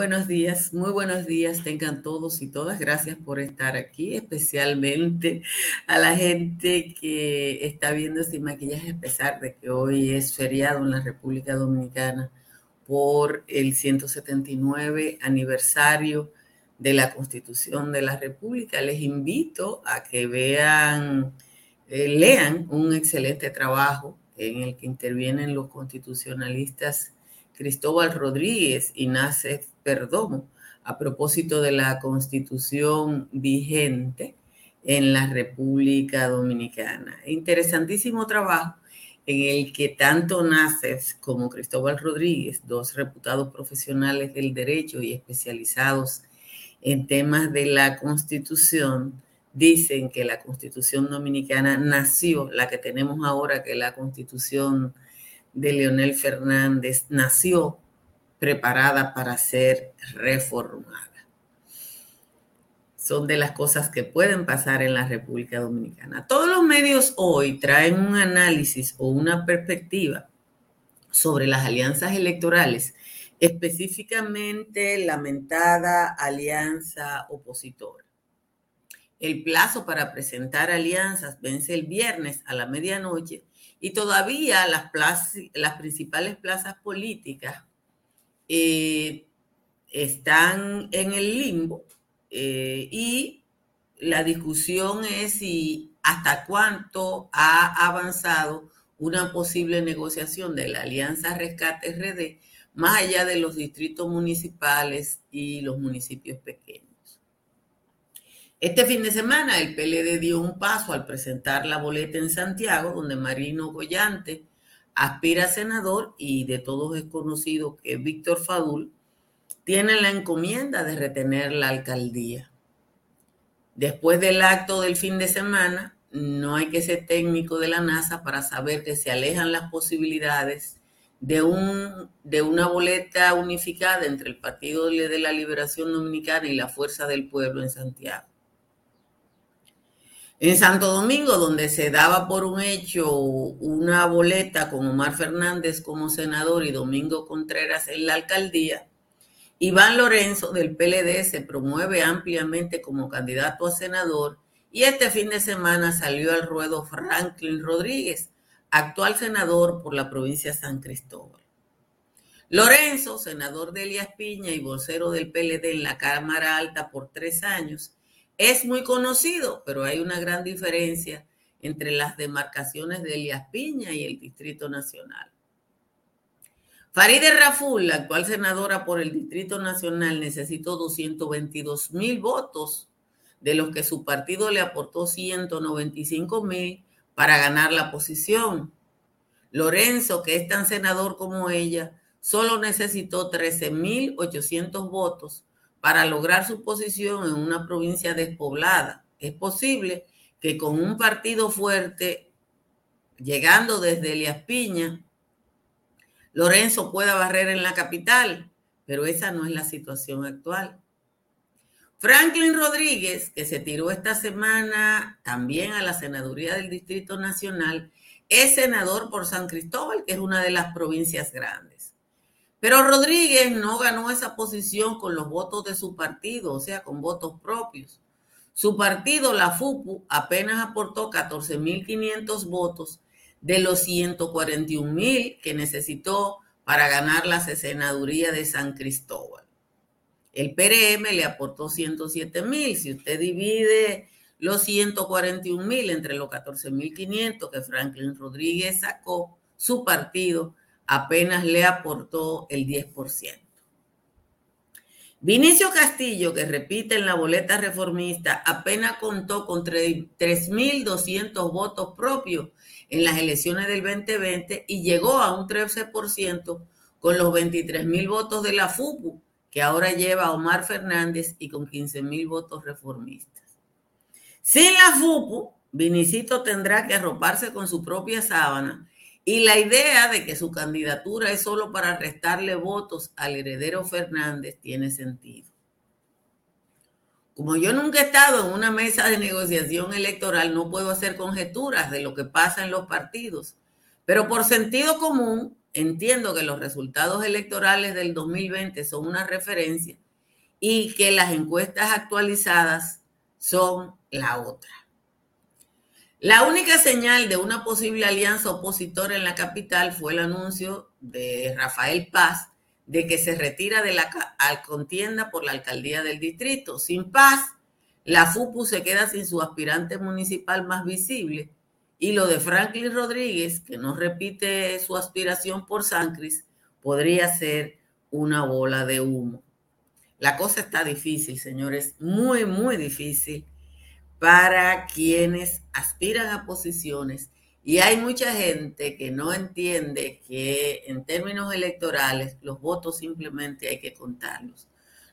Buenos días, muy buenos días tengan todos y todas. Gracias por estar aquí, especialmente a la gente que está viendo este maquillaje a pesar de que hoy es feriado en la República Dominicana por el 179 aniversario de la Constitución de la República. Les invito a que vean, eh, lean un excelente trabajo en el que intervienen los constitucionalistas Cristóbal Rodríguez y Nácez Perdomo a propósito de la constitución vigente en la República Dominicana. Interesantísimo trabajo en el que tanto Nácez como Cristóbal Rodríguez, dos reputados profesionales del derecho y especializados en temas de la constitución, dicen que la constitución dominicana nació, la que tenemos ahora, que la constitución de Leonel Fernández nació preparada para ser reformada. Son de las cosas que pueden pasar en la República Dominicana. Todos los medios hoy traen un análisis o una perspectiva sobre las alianzas electorales, específicamente lamentada alianza opositora. El plazo para presentar alianzas vence el viernes a la medianoche y todavía las, las principales plazas políticas eh, están en el limbo eh, y la discusión es si hasta cuánto ha avanzado una posible negociación de la Alianza Rescate RD más allá de los distritos municipales y los municipios pequeños. Este fin de semana el PLD dio un paso al presentar la boleta en Santiago, donde Marino Goyante aspira a senador y de todos es conocido que Víctor Fadul tiene la encomienda de retener la alcaldía. Después del acto del fin de semana, no hay que ser técnico de la NASA para saber que se alejan las posibilidades de, un, de una boleta unificada entre el Partido de la Liberación Dominicana y la Fuerza del Pueblo en Santiago. En Santo Domingo, donde se daba por un hecho una boleta con Omar Fernández como senador y Domingo Contreras en la alcaldía, Iván Lorenzo del PLD se promueve ampliamente como candidato a senador y este fin de semana salió al ruedo Franklin Rodríguez, actual senador por la provincia de San Cristóbal. Lorenzo, senador de Elías Piña y vocero del PLD en la Cámara Alta por tres años, es muy conocido, pero hay una gran diferencia entre las demarcaciones de Elías Piña y el Distrito Nacional. Farideh Raful, la actual senadora por el Distrito Nacional, necesitó 222 mil votos, de los que su partido le aportó 195 mil para ganar la posición. Lorenzo, que es tan senador como ella, solo necesitó 13 mil 800 votos para lograr su posición en una provincia despoblada. Es posible que con un partido fuerte, llegando desde Elias Piña, Lorenzo pueda barrer en la capital, pero esa no es la situación actual. Franklin Rodríguez, que se tiró esta semana también a la senaduría del Distrito Nacional, es senador por San Cristóbal, que es una de las provincias grandes. Pero Rodríguez no ganó esa posición con los votos de su partido, o sea, con votos propios. Su partido, la FUPU, apenas aportó 14.500 votos de los 141.000 que necesitó para ganar la senaduría de San Cristóbal. El PRM le aportó 107.000. Si usted divide los 141.000 entre los 14.500 que Franklin Rodríguez sacó, su partido apenas le aportó el 10%. Vinicio Castillo, que repite en la boleta reformista, apenas contó con 3.200 votos propios en las elecciones del 2020 y llegó a un 13% con los 23.000 votos de la FUPU, que ahora lleva a Omar Fernández y con 15.000 votos reformistas. Sin la FUPU, Vinicito tendrá que arroparse con su propia sábana y la idea de que su candidatura es solo para restarle votos al heredero Fernández tiene sentido. Como yo nunca he estado en una mesa de negociación electoral, no puedo hacer conjeturas de lo que pasa en los partidos. Pero por sentido común, entiendo que los resultados electorales del 2020 son una referencia y que las encuestas actualizadas son la otra. La única señal de una posible alianza opositora en la capital fue el anuncio de Rafael Paz de que se retira de la contienda por la alcaldía del distrito. Sin Paz, la FUPU se queda sin su aspirante municipal más visible y lo de Franklin Rodríguez, que no repite su aspiración por Sancris, podría ser una bola de humo. La cosa está difícil, señores, muy, muy difícil para quienes aspiran a posiciones. Y hay mucha gente que no entiende que en términos electorales los votos simplemente hay que contarlos.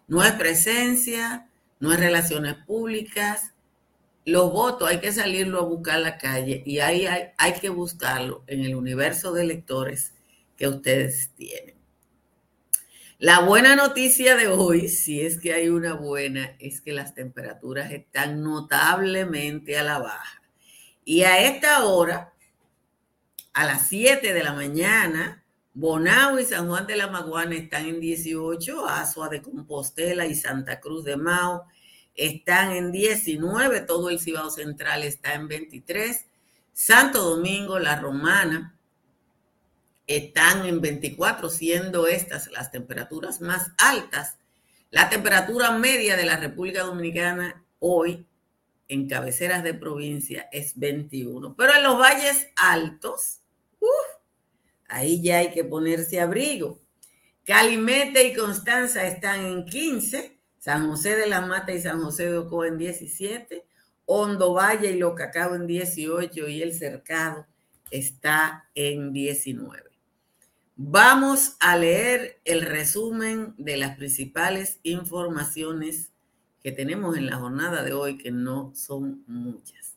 No es presencia, no es relaciones públicas. Los votos hay que salirlo a buscar a la calle y ahí hay, hay que buscarlo en el universo de electores que ustedes tienen. La buena noticia de hoy, si es que hay una buena, es que las temperaturas están notablemente a la baja. Y a esta hora, a las 7 de la mañana, Bonao y San Juan de la Maguana están en 18, Asua de Compostela y Santa Cruz de Mao están en 19, todo el Cibao Central está en 23, Santo Domingo, La Romana, están en 24, siendo estas las temperaturas más altas. La temperatura media de la República Dominicana hoy en cabeceras de provincia es 21. Pero en los valles altos, ahí ya hay que ponerse abrigo. Calimete y Constanza están en 15, San José de la Mata y San José de Ocoa en 17, Hondo Valle y Locacao en 18 y el Cercado está en 19. Vamos a leer el resumen de las principales informaciones que tenemos en la jornada de hoy, que no son muchas.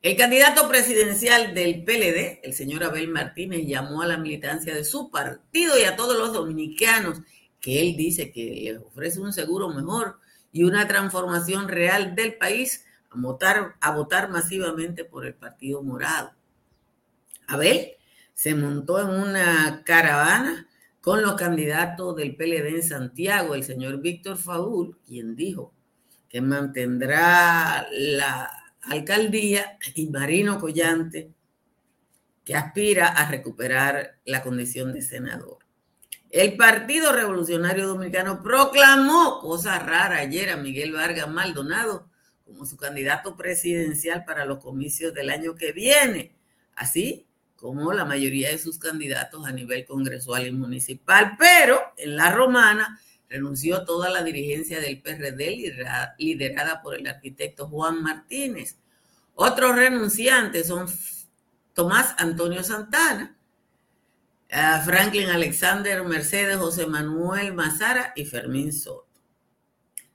El candidato presidencial del PLD, el señor Abel Martínez, llamó a la militancia de su partido y a todos los dominicanos que él dice que les ofrece un seguro mejor y una transformación real del país a votar, a votar masivamente por el Partido Morado. Abel se montó en una caravana con los candidatos del PLD en Santiago, el señor Víctor Faúl, quien dijo que mantendrá la alcaldía, y Marino Collante, que aspira a recuperar la condición de senador. El Partido Revolucionario Dominicano proclamó, cosa rara ayer, a Miguel Vargas Maldonado como su candidato presidencial para los comicios del año que viene. Así como la mayoría de sus candidatos a nivel congresual y municipal, pero en la romana renunció toda la dirigencia del PRD liderada por el arquitecto Juan Martínez. Otros renunciantes son Tomás Antonio Santana, eh, Franklin Alexander Mercedes, José Manuel Mazara y Fermín Soto.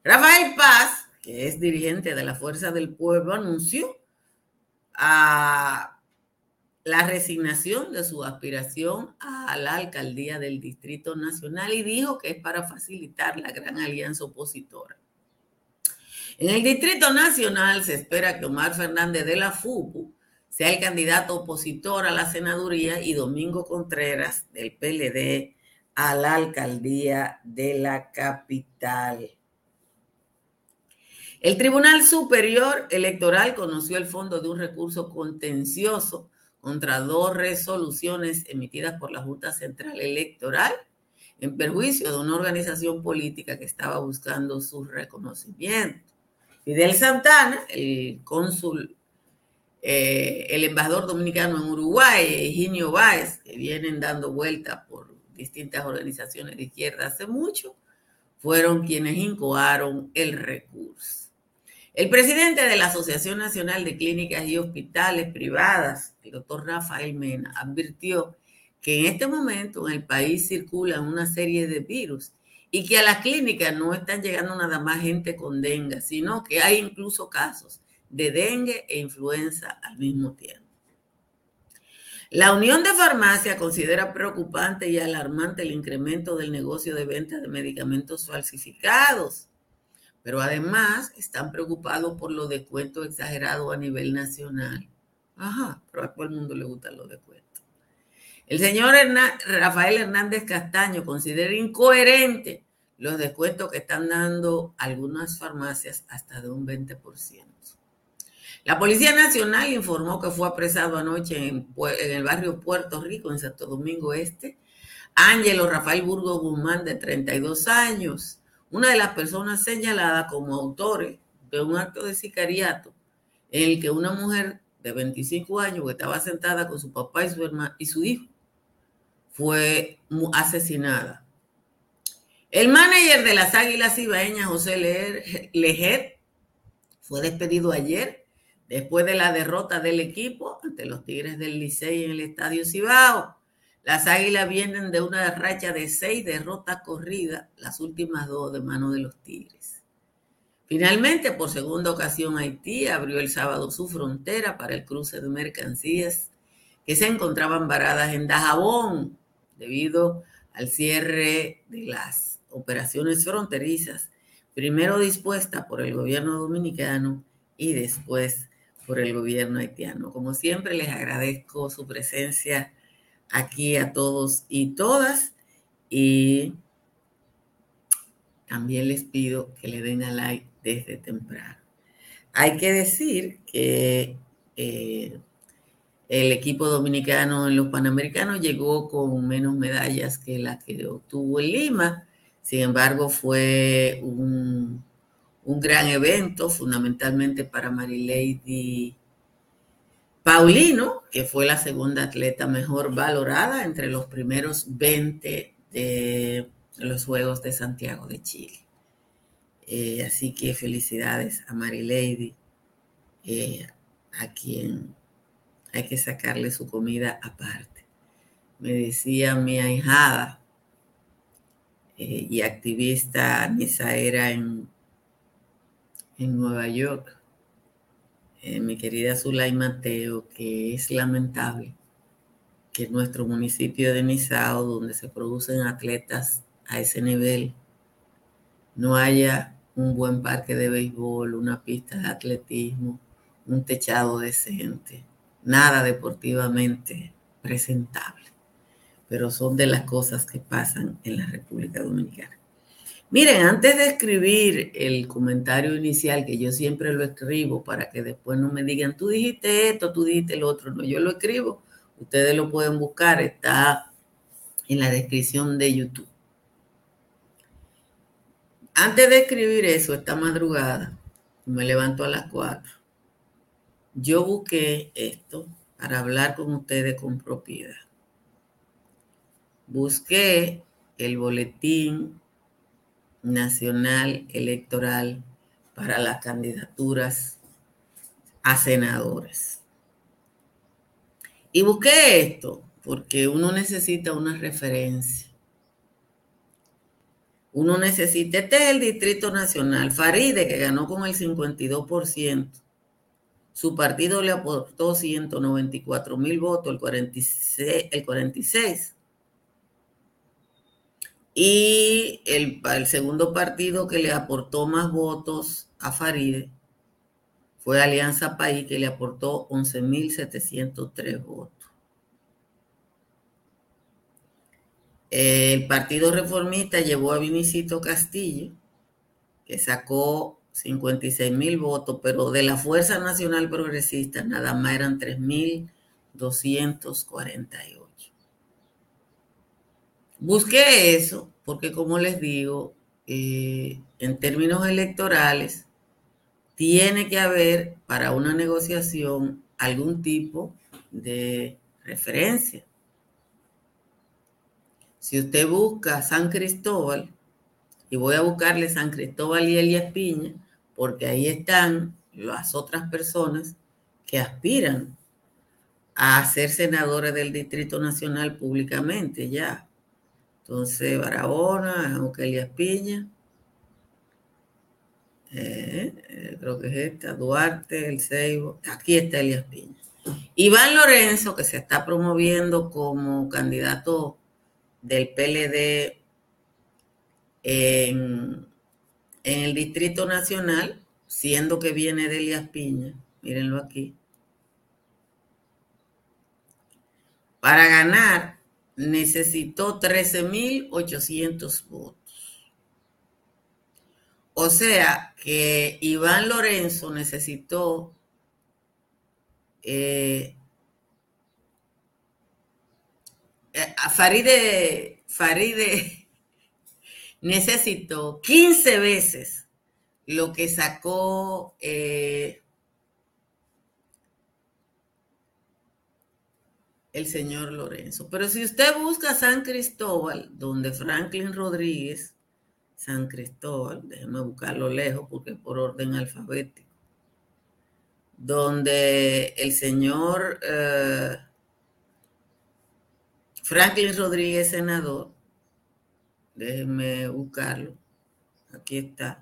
Rafael Paz, que es dirigente de la Fuerza del Pueblo, anunció a la resignación de su aspiración a la alcaldía del Distrito Nacional y dijo que es para facilitar la gran alianza opositora. En el Distrito Nacional se espera que Omar Fernández de la FUPU sea el candidato opositor a la senaduría y Domingo Contreras del PLD a la alcaldía de la capital. El Tribunal Superior Electoral conoció el fondo de un recurso contencioso contra dos resoluciones emitidas por la Junta Central Electoral en perjuicio de una organización política que estaba buscando su reconocimiento. Fidel Santana, el cónsul, eh, el embajador dominicano en Uruguay, Eugenio Báez, que vienen dando vueltas por distintas organizaciones de izquierda hace mucho, fueron quienes incoaron el recurso. El presidente de la Asociación Nacional de Clínicas y Hospitales Privadas, el doctor Rafael Mena, advirtió que en este momento en el país circulan una serie de virus y que a las clínicas no están llegando nada más gente con dengue, sino que hay incluso casos de dengue e influenza al mismo tiempo. La Unión de Farmacia considera preocupante y alarmante el incremento del negocio de venta de medicamentos falsificados pero además están preocupados por los descuentos exagerados a nivel nacional. Ajá, pero a todo el mundo le gustan los descuentos. El señor Rafael Hernández Castaño considera incoherente los descuentos que están dando algunas farmacias hasta de un 20%. La Policía Nacional informó que fue apresado anoche en, el barrio Puerto Rico, en Santo Domingo Este, Ángelo Rafael Burgos Guzmán, de 32 años, una de las personas señaladas como autores de un acto de sicariato en el que una mujer de 25 años que estaba sentada con su papá y su hermano y su hijo fue asesinada. El manager de las Águilas Ibaeñas, José Lejer, fue despedido ayer después de la derrota del equipo ante los Tigres del Licey en el Estadio Cibao. Las Águilas vienen de una racha de seis derrotas corridas, las últimas dos de mano de los Tigres. Finalmente, por segunda ocasión, Haití abrió el sábado su frontera para el cruce de mercancías que se encontraban varadas en Dajabón, debido al cierre de las operaciones fronterizas, primero dispuesta por el gobierno dominicano y después por el gobierno haitiano. Como siempre, les agradezco su presencia aquí a todos y todas y también les pido que le den a like desde temprano. Hay que decir que eh, el equipo dominicano en los Panamericanos llegó con menos medallas que la que obtuvo en Lima. Sin embargo, fue un, gran evento, fundamentalmente para Marilady Paulino, que fue la segunda atleta mejor valorada entre los primeros 20 de los Juegos de Santiago de Chile. Eh, así que felicidades a Marilady, eh, a quien hay que sacarle su comida aparte. Me decía mi ahijada eh, y activista era en, en Nueva York, eh, mi querida Zulay Mateo, que es lamentable que en nuestro municipio de Misao, donde se producen atletas a ese nivel, no haya un buen parque de béisbol, una pista de atletismo, un techado decente nada deportivamente presentable, pero son de las cosas que pasan en la República Dominicana. Miren, antes de escribir el comentario inicial, que yo siempre lo escribo para que después no me digan, tú dijiste esto, tú dijiste lo otro, no, yo lo escribo, ustedes lo pueden buscar, está en la descripción de YouTube. Antes de escribir eso, esta madrugada, me levanto a las 4 yo busqué esto para hablar con ustedes con propiedad. Busqué el boletín nacional electoral para las candidaturas a senadores. Y busqué esto porque uno necesita una referencia. Uno necesita, este es el Distrito Nacional, Faride, que ganó con el 52%. Su partido le aportó 194 mil votos, el 46, el 46. Y el, segundo partido que le aportó más votos a Faride fue Alianza País, que le aportó 11.703 votos. El Partido Reformista llevó a Vinicito Castillo, que sacó 56 mil votos, pero de la Fuerza Nacional Progresista nada más eran 3.248. Busqué eso porque, como les digo, eh, en términos electorales, tiene que haber para una negociación algún tipo de referencia. Si usted busca San Cristóbal, y voy a buscarle San Cristóbal y Elías Piña, porque ahí están las otras personas que aspiran a ser senadores del Distrito Nacional públicamente ya. Entonces, Barahona, Eucelias Piña, eh, eh, creo que es esta, Duarte, El Seibo, aquí está Elías Piña. Iván Lorenzo, que se está promoviendo como candidato del PLD en, en el Distrito Nacional, siendo que viene de Elias Piña, mírenlo aquí. para ganar necesitó 13.800 votos. O sea que Iván Lorenzo necesitó eh, Faride, Faride necesitó 15 veces lo que sacó eh, el señor Lorenzo. Pero si usted busca San Cristóbal, donde Franklin Rodríguez, San Cristóbal, déjeme buscarlo lejos porque por orden alfabético, donde el señor eh, Franklin Rodríguez, senador, déjeme buscarlo, aquí está.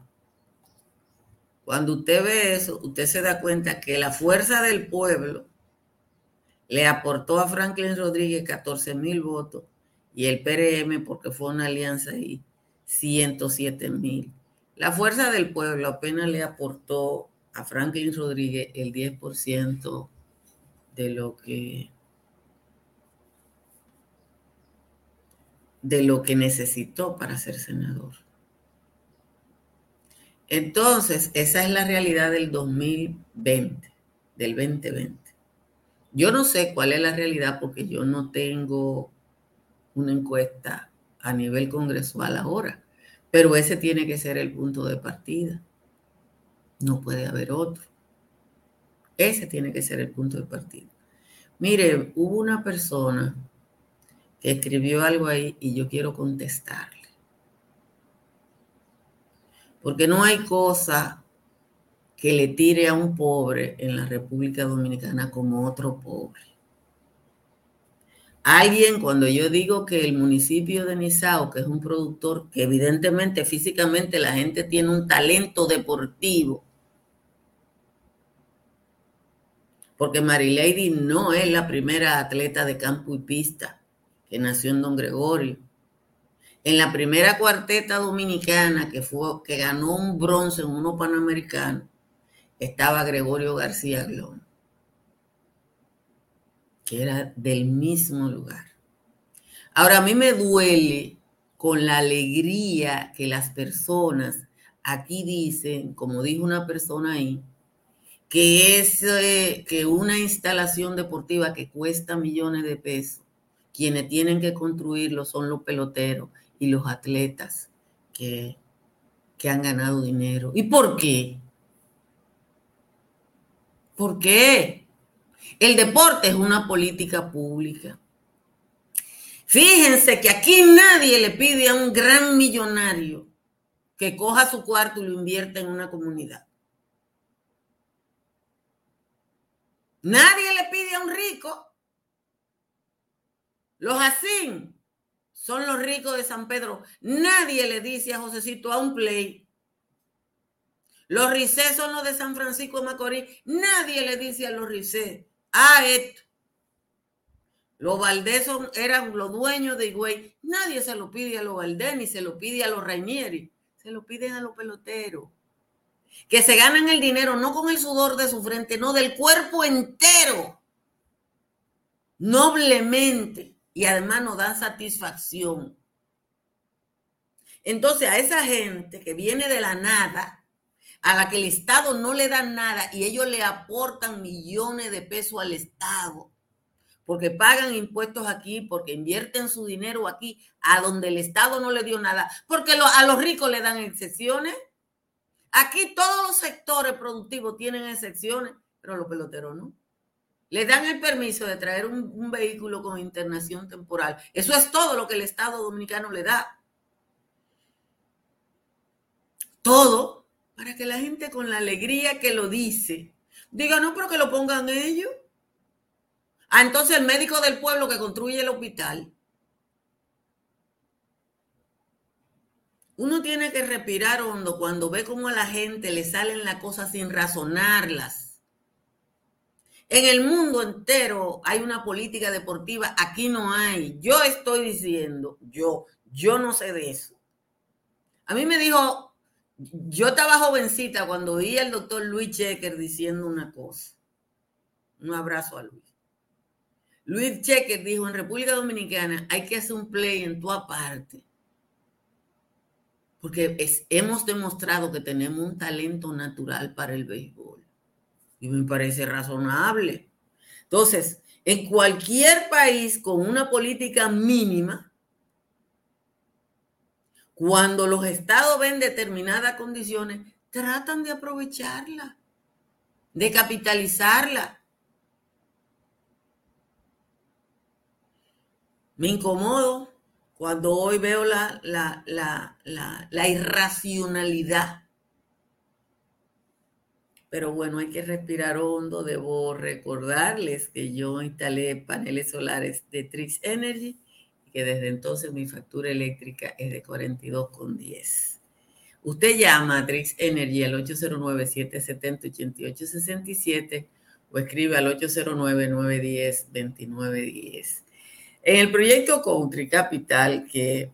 Cuando usted ve eso, usted se da cuenta que la fuerza del pueblo le aportó a Franklin Rodríguez 14 mil votos y el PRM, porque fue una alianza ahí, 107 mil. La fuerza del pueblo apenas le aportó a Franklin Rodríguez el 10% de lo que de lo que necesitó para ser senador. Entonces, esa es la realidad del 2020, del 2020. Yo no sé cuál es la realidad porque yo no tengo una encuesta a nivel congresual ahora, pero ese tiene que ser el punto de partida. No puede haber otro. Ese tiene que ser el punto de partida. Mire, hubo una persona que escribió algo ahí y yo quiero contestarle. Porque no hay cosa que le tire a un pobre en la República Dominicana como otro pobre. Alguien, cuando yo digo que el municipio de Nizao, que es un productor que evidentemente físicamente la gente tiene un talento deportivo, porque Marilady no es la primera atleta de campo y pista que nació en Don Gregorio. En la primera cuarteta dominicana que, fue, que ganó un bronce en uno panamericano, estaba Gregorio García Glón, que era del mismo lugar. Ahora, a mí me duele con la alegría que las personas aquí dicen, como dijo una persona ahí, que es que una instalación deportiva que cuesta millones de pesos, quienes tienen que construirlo son los peloteros y los atletas que, que han ganado dinero. ¿Y por qué? ¿Por qué? El deporte es una política pública. Fíjense que aquí nadie le pide a un gran millonario que coja su cuarto y lo invierta en una comunidad. Nadie le pide a un rico. Los así son los ricos de San Pedro. Nadie le dice a Josecito a un play los Ricés son los de San Francisco de Macorís. Nadie le dice a los Ricés, ah, esto. Los Valdés eran los dueños de Higüey. Nadie se lo pide a los Valdés ni se lo pide a los Rainieri. Se lo piden a los peloteros. Que se ganan el dinero no con el sudor de su frente, no del cuerpo entero. Noblemente. Y además nos dan satisfacción. Entonces a esa gente que viene de la nada, a la que el Estado no le da nada y ellos le aportan millones de pesos al Estado, porque pagan impuestos aquí, porque invierten su dinero aquí, a donde el Estado no le dio nada, porque a los ricos le dan excepciones. Aquí todos los sectores productivos tienen excepciones, pero los peloteros no. Le dan el permiso de traer un vehículo con internación temporal. Eso es todo lo que el Estado dominicano le da. Todo para que la gente con la alegría que lo dice, diga, no, pero que lo pongan ellos. Ah, entonces el médico del pueblo que construye el hospital. Uno tiene que respirar hondo cuando ve cómo a la gente le salen las cosas sin razonarlas. En el mundo entero hay una política deportiva, aquí no hay. Yo estoy diciendo, yo, yo no sé de eso. A mí me dijo yo estaba jovencita cuando oí al doctor Luis Checker diciendo una cosa. Un abrazo a Luis. Luis Checker dijo, en República Dominicana hay que hacer un play en tu aparte. Porque hemos demostrado que tenemos un talento natural para el béisbol. Y me parece razonable. Entonces, en cualquier país con una política mínima, cuando los estados ven determinadas condiciones, tratan de aprovecharla, de capitalizarla. Me incomodo cuando hoy veo la, la, la, la, irracionalidad. Pero bueno, hay que respirar hondo. Debo recordarles que yo instalé paneles solares de Trix Energy que desde entonces mi factura eléctrica es de 42,10. Usted llama a Trix Energy al 809-770-8867 o escribe al 809-910-2910. En el proyecto Country Capital que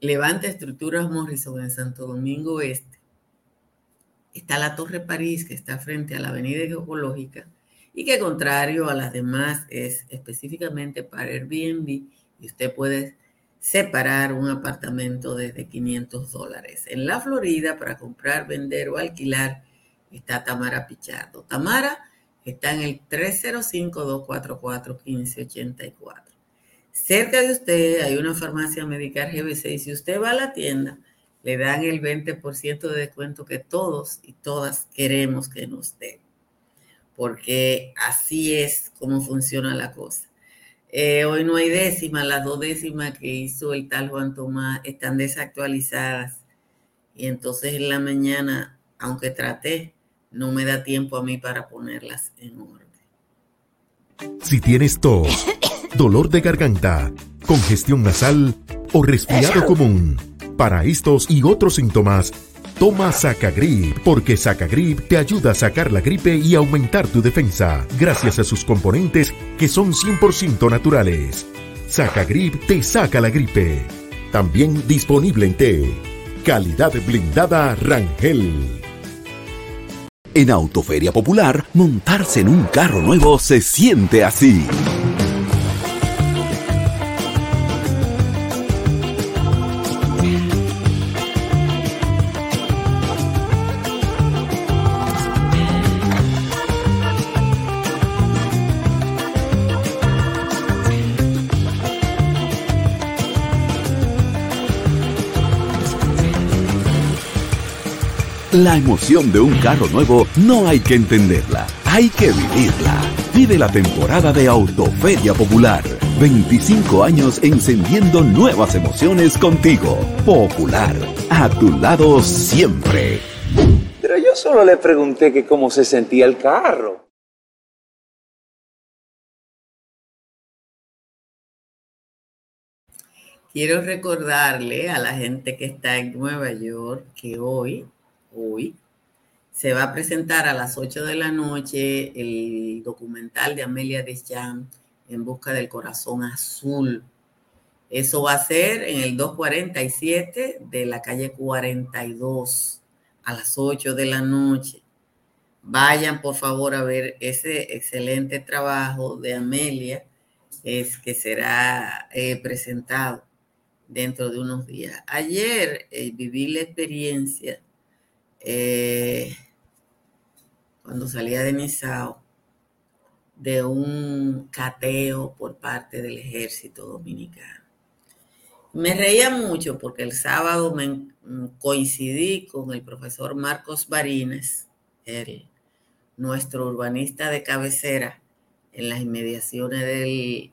levanta estructuras Morrison en Santo Domingo Este, está la Torre París que está frente a la Avenida Geológica y que contrario a las demás es específicamente para Airbnb y usted puede separar un apartamento desde 500 dólares. En la Florida, para comprar, vender o alquilar, está Tamara Pichardo. Tamara está en el 305-244-1584. Cerca de usted hay una farmacia Medical GBC y si usted va a la tienda, le dan el 20% de descuento que todos y todas queremos que nos den. Porque así es como funciona la cosa. Eh, hoy no hay décimas, las dos décimas que hizo el tal Juan Tomás están desactualizadas. Y entonces en la mañana, aunque traté, no me da tiempo a mí para ponerlas en orden. Si tienes tos, dolor de garganta, congestión nasal o resfriado común, para estos y otros síntomas, toma Sacagrip, porque Sacagrip te ayuda a sacar la gripe y aumentar tu defensa, gracias a sus componentes que son 100% naturales. Sacagrip te saca la gripe. También disponible en té. Calidad blindada Rangel. En Autoferia Popular, montarse en un carro nuevo se siente así. La emoción de un carro nuevo no hay que entenderla, hay que vivirla. Vive la temporada de Autoferia Popular. 25 años encendiendo nuevas emociones contigo. Popular, a tu lado siempre. Pero yo solo le pregunté que cómo se sentía el carro. Quiero recordarle a la gente que está en Nueva York que hoy hoy, se va a presentar a las 8 de la noche el documental de Amelia Deschamps en busca del corazón azul. Eso va a ser en el 247 de la calle 42 a las 8 de la noche. Vayan por favor a ver ese excelente trabajo de Amelia es que será eh, presentado dentro de unos días. Ayer eh, viví la experiencia eh, cuando salía de Misao, de un cateo por parte del ejército dominicano. Me reía mucho porque el sábado me coincidí con el profesor Marcos Barines, nuestro urbanista de cabecera en las inmediaciones del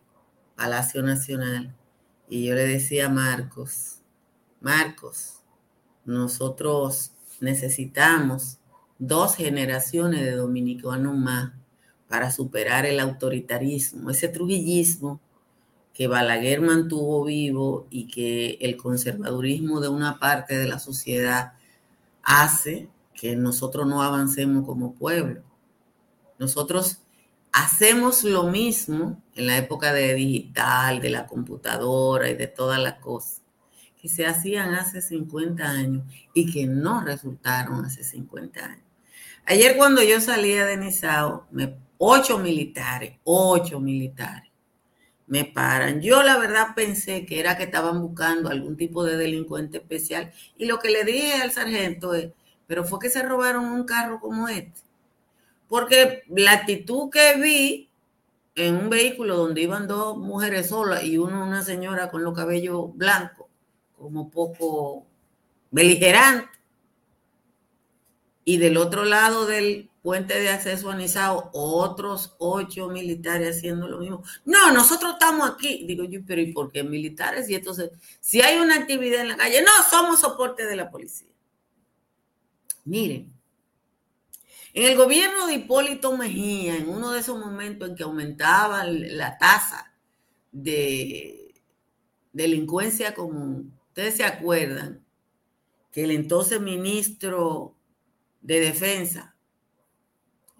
Palacio Nacional. Y yo le decía a Marcos, Marcos, nosotros necesitamos dos generaciones de dominicanos más para superar el autoritarismo, ese trujillismo que Balaguer mantuvo vivo y que el conservadurismo de una parte de la sociedad hace que nosotros no avancemos como pueblo. Nosotros hacemos lo mismo en la época de digital, de la computadora y de todas las cosas que se hacían hace 50 años y que no resultaron hace 50 años. Ayer cuando yo salía de Nisao, ocho militares, ocho militares, me paran. Yo la verdad pensé que era que estaban buscando algún tipo de delincuente especial y lo que le dije al sargento es, pero fue que se robaron un carro como este. Porque la actitud que vi en un vehículo donde iban dos mujeres solas y uno una señora con los cabellos blancos, como poco beligerante. Y del otro lado del puente de acceso a otros ocho militares haciendo lo mismo. No, nosotros estamos aquí. Digo yo, pero ¿y por qué militares? Y entonces, si hay una actividad en la calle, no, somos soporte de la policía. Miren, en el gobierno de Hipólito Mejía, en uno de esos momentos en que aumentaba la tasa de delincuencia común, ustedes se acuerdan que el entonces ministro de Defensa,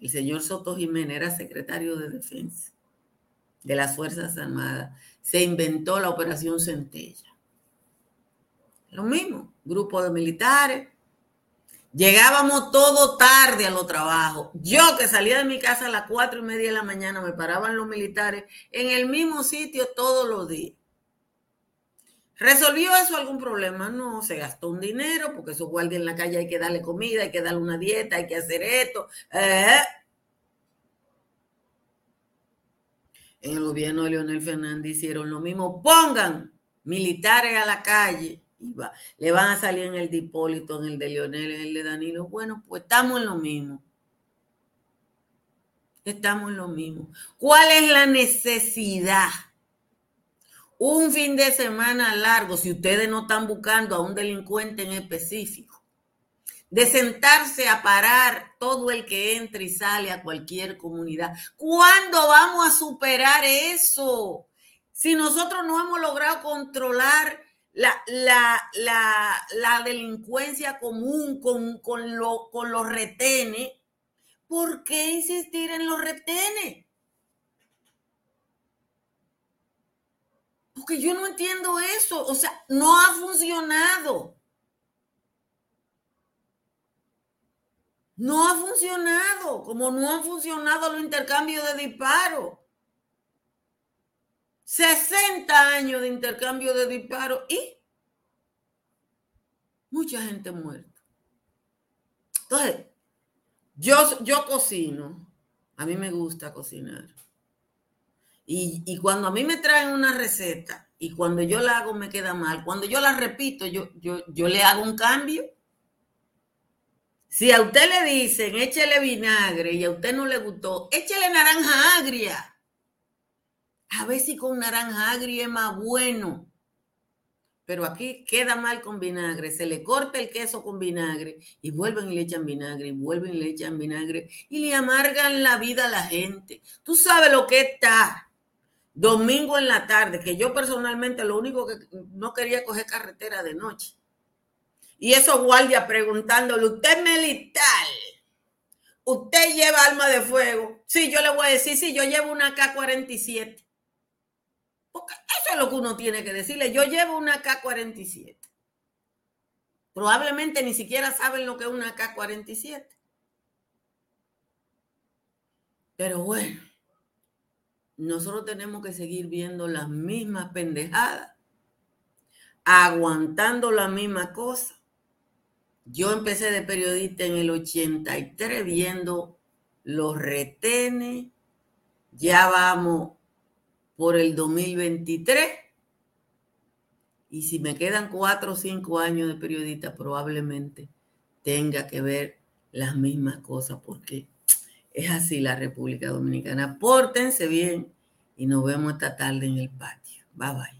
el señor Soto Jiménez, era secretario de Defensa de las Fuerzas Armadas, se inventó la Operación Centella. Lo mismo, grupo de militares. Llegábamos todo tarde a los trabajos. Yo que salía de mi casa a las cuatro y media de la mañana, me paraban los militares en el mismo sitio todos los días. ¿Resolvió eso algún problema? No, se gastó un dinero porque esos guardias en la calle hay que darle comida, hay que darle una dieta, hay que hacer esto. Eh. En el gobierno de Leonel Fernández hicieron lo mismo. Pongan militares a la calle y va. le van a salir en el de Hipólito, en el de Leonel, en el de Danilo. Bueno, pues estamos en lo mismo. Estamos en lo mismo. ¿Cuál es la necesidad? Un fin de semana largo, si ustedes no están buscando a un delincuente en específico, de sentarse a parar todo el que entre y sale a cualquier comunidad. ¿Cuándo vamos a superar eso? Si nosotros no hemos logrado controlar la, la, delincuencia común con, con, lo, con los retenes, ¿por qué insistir en los retenes? Porque yo no entiendo eso. O sea, no ha funcionado. No ha funcionado, como no han funcionado los intercambios de disparos. 60 años de intercambio de disparos y mucha gente muerta. Entonces, yo, yo cocino, a mí me gusta cocinar. Y, cuando a mí me traen una receta y cuando yo la hago me queda mal, cuando yo la repito, yo, yo, yo le hago un cambio. Si a usted le dicen, échele vinagre y a usted no le gustó, échele naranja agria. A ver si con naranja agria es más bueno. Pero aquí queda mal con vinagre. Se le corta el queso con vinagre y vuelven y le echan vinagre y vuelven y le echan vinagre y le amargan la vida a la gente. Tú sabes lo que está domingo en la tarde, que yo personalmente lo único que no quería coger carretera de noche. Y esos guardias preguntándole, ¿usted es militar? ¿Usted lleva arma de fuego? Sí, yo le voy a decir, sí, yo llevo una K-47. Porque eso es lo que uno tiene que decirle. Yo llevo una K-47. Probablemente ni siquiera saben lo que es una K-47. Pero bueno nosotros tenemos que seguir viendo las mismas pendejadas, aguantando la misma cosa. Yo empecé de periodista en el 83 viendo los retenes, ya vamos por el 2023. Y si me quedan cuatro o cinco años de periodista, probablemente tenga que ver las mismas cosas, porque es así la República Dominicana. Pórtense bien y nos vemos esta tarde en el patio. Bye bye.